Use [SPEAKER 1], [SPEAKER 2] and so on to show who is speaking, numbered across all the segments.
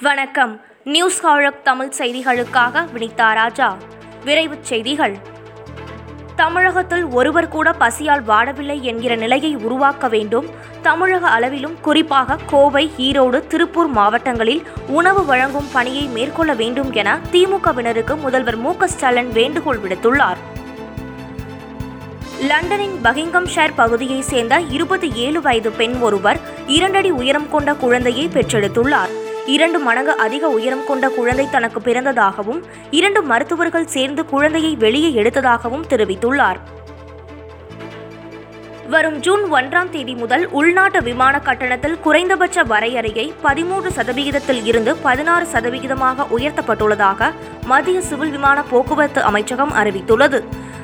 [SPEAKER 1] வணக்கம். நியூஸ் ஹாழக் தமிழ் செய்திகளுக்காக வினிதா ராஜா. விரைவுச் செய்திகள். தமிழகத்தில் ஒருவர் கூட பசியால் வாடவில்லை என்கிற நிலையை உருவாக்க வேண்டும். தமிழக அளவிலும் குறிப்பாக கோவை ஈரோடு திருப்பூர் மாவட்டங்களில் உணவு வழங்கும் பணியை மேற்கொள்ள வேண்டும் என திமுகவினருக்கு முதல்வர் மு ஸ்டாலின் வேண்டுகோள் விடுத்துள்ளார். லண்டனின் பகிங்கம் ஷேர் பகுதியைச் சேர்ந்த இருபத்தி ஏழு வயது பெண் ஒருவர் இரண்டடி உயரம் கொண்ட குழந்தையை பெற்றெடுத்துள்ளார். இரண்டு மடங்கு அதிக உயரம் கொண்ட குழந்தை தனக்கு பிறந்ததாகவும் இரண்டு மருத்துவர்கள் சேர்ந்து குழந்தையை வெளியே எடுத்ததாகவும் தெரிவித்துள்ளார். வரும் ஜூன் ஒன்றாம் தேதி முதல் உள்நாட்டு விமான கட்டணத்தில் குறைந்தபட்ச வரையறையை பதிமூன்று சதவிகிதத்தில் இருந்து பதினாறு சதவிகிதமாக உயர்த்தப்பட்டுள்ளதாக மத்திய சிவில் விமான போக்குவரத்து அமைச்சகம் அறிவித்துள்ளது.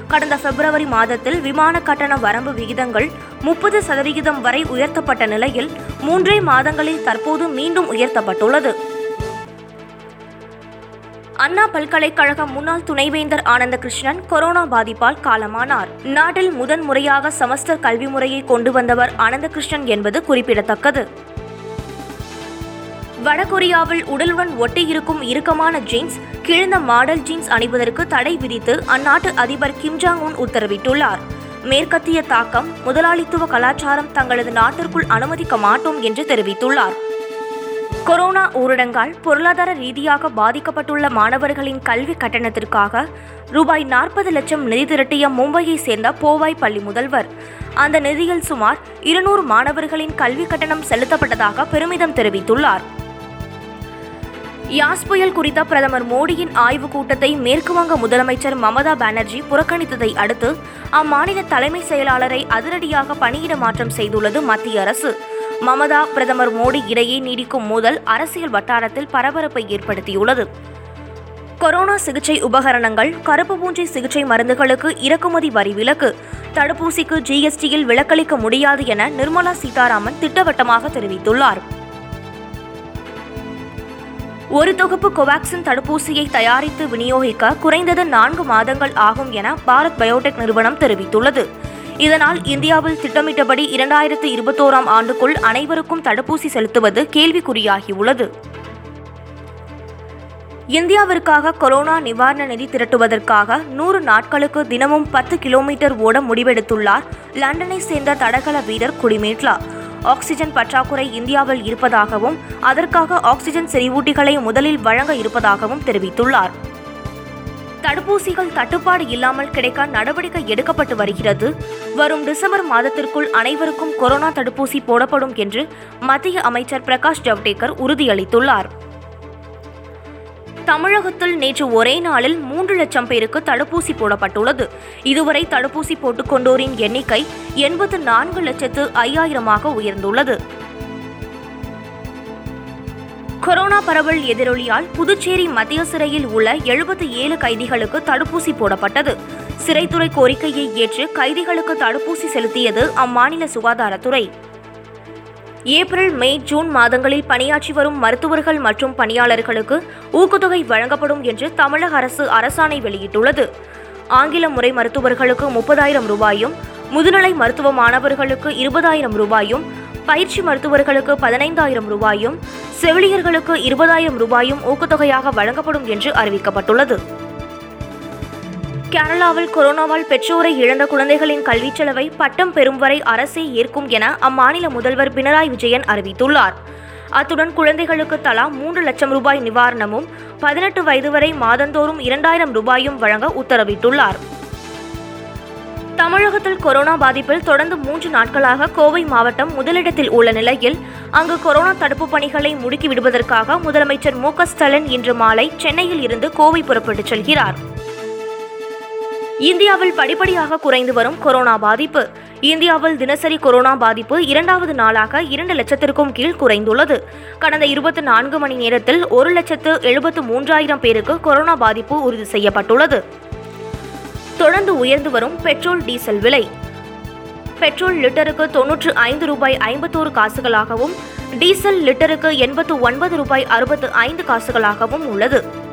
[SPEAKER 1] கடந்த பிப்ரவரி மாதத்தில் விமான கட்டண வரம்பு விகிதங்கள் முப்பது சதவிகிதம் வரை உயர்த்தப்பட்ட நிலையில் மூன்றே மாதங்களில் தற்போது மீண்டும் உயர்த்தப்பட்டுள்ளது. அண்ணா பல்கலைக்கழக முன்னாள் துணைவேந்தர் ஆனந்தகிருஷ்ணன் கொரோனா பாதிப்பால் காலமானார். நாட்டில் முதன் முறையாக கல்வி முறையை கொண்டு வந்தவர் ஆனந்தகிருஷ்ணன் என்பது குறிப்பிடத்தக்கது. வடகொரியாவில் உடலுடன் ஒட்டியிருக்கும் இறுக்கமான ஜீன்ஸ் கிழிந்த மாடல் ஜீன்ஸ் அணிவதற்கு தடை விதித்து அந்நாட்டு அதிபர் கிம் ஜாங் உன் உத்தரவிட்டுள்ளார். மேற்கத்திய தாக்கம் முதலாளித்துவ கலாச்சாரம் தங்களது நாட்டிற்குள் அனுமதிக்க மாட்டோம் என்று தெரிவித்துள்ளார். கொரோனா ஊரடங்கால் பொருளாதார ரீதியாக பாதிக்கப்பட்டுள்ள மாணவர்களின் கல்வி கட்டணத்திற்காக ரூபாய் நாற்பது லட்சம் நிதி திரட்டிய மும்பையை சேர்ந்த போவாய் பள்ளி முதல்வர். அந்த நிதியில் சுமார் இருநூறு மாணவர்களின் கல்வி கட்டணம் செலுத்தப்பட்டதாக பெருமிதம் தெரிவித்துள்ளார். யாஸ் புயல் குறித்த பிரதமர் மோடியின் ஆய்வுக் கூட்டத்தை மேற்குவங்க முதலமைச்சர் மமதா பானர்ஜி புறக்கணித்ததை அடுத்து அம்மாநில தலைமை செயலாளரை அதிரடியாக பணியிட மாற்றம் செய்துள்ளது மத்திய அரசு. மமதா பிரதமர் மோடி இடையே நீடிக்கும் மோதல் அரசியல் வட்டாரத்தில் பரபரப்பை ஏற்படுத்தியுள்ளது. கொரோனா சிகிச்சை உபகரணங்கள் கருப்பு பூஞ்சை சிகிச்சை மருந்துகளுக்கு இறக்குமதி வரி விலக்கு தடுப்பூசிக்கு ஜிஎஸ்டியில் விலக்களிக்க முடியாது என நிர்மலா சீதாராமன் திட்டவட்டமாக தெரிவித்துள்ளார். ஒரு தொகுப்பு கோவாக்சின் தடுப்பூசியை தயாரித்து விநியோகிக்க குறைந்தது நான்கு மாதங்கள் ஆகும் என பாரத் பயோடெக் நிறுவனம் தெரிவித்துள்ளது. இதனால் இந்தியாவில் திட்டமிட்டபடி இரண்டாயிரத்து இருபத்தோராம் ஆண்டுக்குள் அனைவருக்கும் தடுப்பூசி செலுத்துவது கேள்விக்குறியாகியுள்ளது. இந்தியாவிற்காக கொரோனா நிவாரண நிதி திரட்டுவதற்காக நூறு நாட்களுக்கு தினமும் பத்து கிலோமீட்டர் ஓட முடிவெடுத்துள்ளார் லண்டனை சேர்ந்த தடகள வீரர் குடிமேட்லா. ஆக்சிஜன் பற்றாக்குறை இந்தியாவில் இருப்பதாகவும் அதற்காக ஆக்சிஜன் செறிவூட்டிகளை முதலில் வழங்க இருப்பதாகவும் தெரிவித்துள்ளார். தடுப்பூசிகள் தட்டுப்பாடு இல்லாமல் கிடைக்க நடவடிக்கை எடுக்கப்பட்டு வருகிறது. வரும் டிசம்பர் மாதத்திற்குள் அனைவருக்கும் கொரோனா தடுப்பூசி போடப்படும் என்று மத்திய அமைச்சர் பிரகாஷ் ஜவடேகர் உறுதியளித்துள்ளார். தமிழகத்தில் நேற்று ஒரே நாளில் மூன்று லட்சம் பேருக்கு தடுப்பூசி போடப்பட்டுள்ளது. இதுவரை தடுப்பூசி போட்டுக்கொண்டோரின் எண்ணிக்கை எண்பத்து நான்கு லட்சத்து ஐயாயிரமாக உயர்ந்துள்ளது. கொரோனா பரவல் எதிரொலியால் புதுச்சேரி மத்திய சிறையில் உள்ள எழுபத்தி ஏழு கைதிகளுக்கு தடுப்பூசி போடப்பட்டது. சிறைத்துறை கோரிக்கையை ஏற்று கைதிகளுக்கு தடுப்பூசி செலுத்தியது அம்மாநில சுகாதாரத்துறை. ஏப்ரல் மே ஜூன் மாதங்களில் பணியாற்றி வரும் மருத்துவர்கள் மற்றும் பணியாளர்களுக்கு ஊக்கத்தொகை வழங்கப்படும் என்று தமிழக அரசு அரசாணை வெளியிட்டுள்ளது. ஆங்கில முறை மருத்துவர்களுக்கு முப்பதாயிரம் ரூபாயும் முதுநிலை மருத்துவ மாணவர்களுக்கு இருபதாயிரம் ரூபாயும் பயிற்சி மருத்துவர்களுக்கு பதினைந்தாயிரம் ரூபாயும் செவிலியர்களுக்கு இருபதாயிரம் ரூபாயும் ஊக்கத்தொகையாக வழங்கப்படும் என்று அறிவிக்கப்பட்டுள்ளது. கேரளாவில் கொரோனாவால் பெற்றோரை இழந்த குழந்தைகளின் கல்விச் செலவை பட்டம் பெறும் வரை அரசே ஏற்கும் என அம்மாநில முதல்வர் பினராயி விஜயன் அறிவித்துள்ளார். அத்துடன் குழந்தைகளுக்கு தலா மூன்று லட்சம் ரூபாய் நிவாரணமும் பதினெட்டு வயது வரை மாதந்தோறும் இரண்டாயிரம் ரூபாயும் வழங்க உத்தரவிட்டுள்ளார். தமிழகத்தில் கொரோனா பாதிப்பில் தொடர்ந்து மூன்று நாட்களாக கோவை மாவட்டம் முதலிடத்தில் உள்ள நிலையில் அங்கு கொரோனா தடுப்பு பணிகளை முடுக்கி விடுவதற்காக முதலமைச்சர் மு ஸ்டாலின் இன்று மாலை சென்னையில் இருந்து கோவை புறப்பட்டுச் செல்கிறார். இந்தியாவில் படிப்படியாக குறைந்து வரும் கொரோனா பாதிப்பு. இந்தியாவில் தினசரி கொரோனா பாதிப்பு இரண்டாவது நாளாக இரண்டு லட்சத்திற்கும் கீழ் குறைந்துள்ளது. கடந்த இருபத்தி நான்கு மணி நேரத்தில் ஒரு லட்சத்து எழுபத்து மூன்றாயிரம் பேருக்கு கொரோனா பாதிப்பு உறுதி செய்யப்பட்டுள்ளது. தொடர்ந்து உயர்ந்து வரும் பெட்ரோல் டீசல் விலை. பெட்ரோல் லிட்டருக்கு தொன்னூற்று ஐந்து ரூபாய் ஐம்பத்தோரு காசுகளாகவும் டீசல் லிட்டருக்கு எண்பத்து ஒன்பது ரூபாய் அறுபத்து ஐந்து காசுகளாகவும் உள்ளது.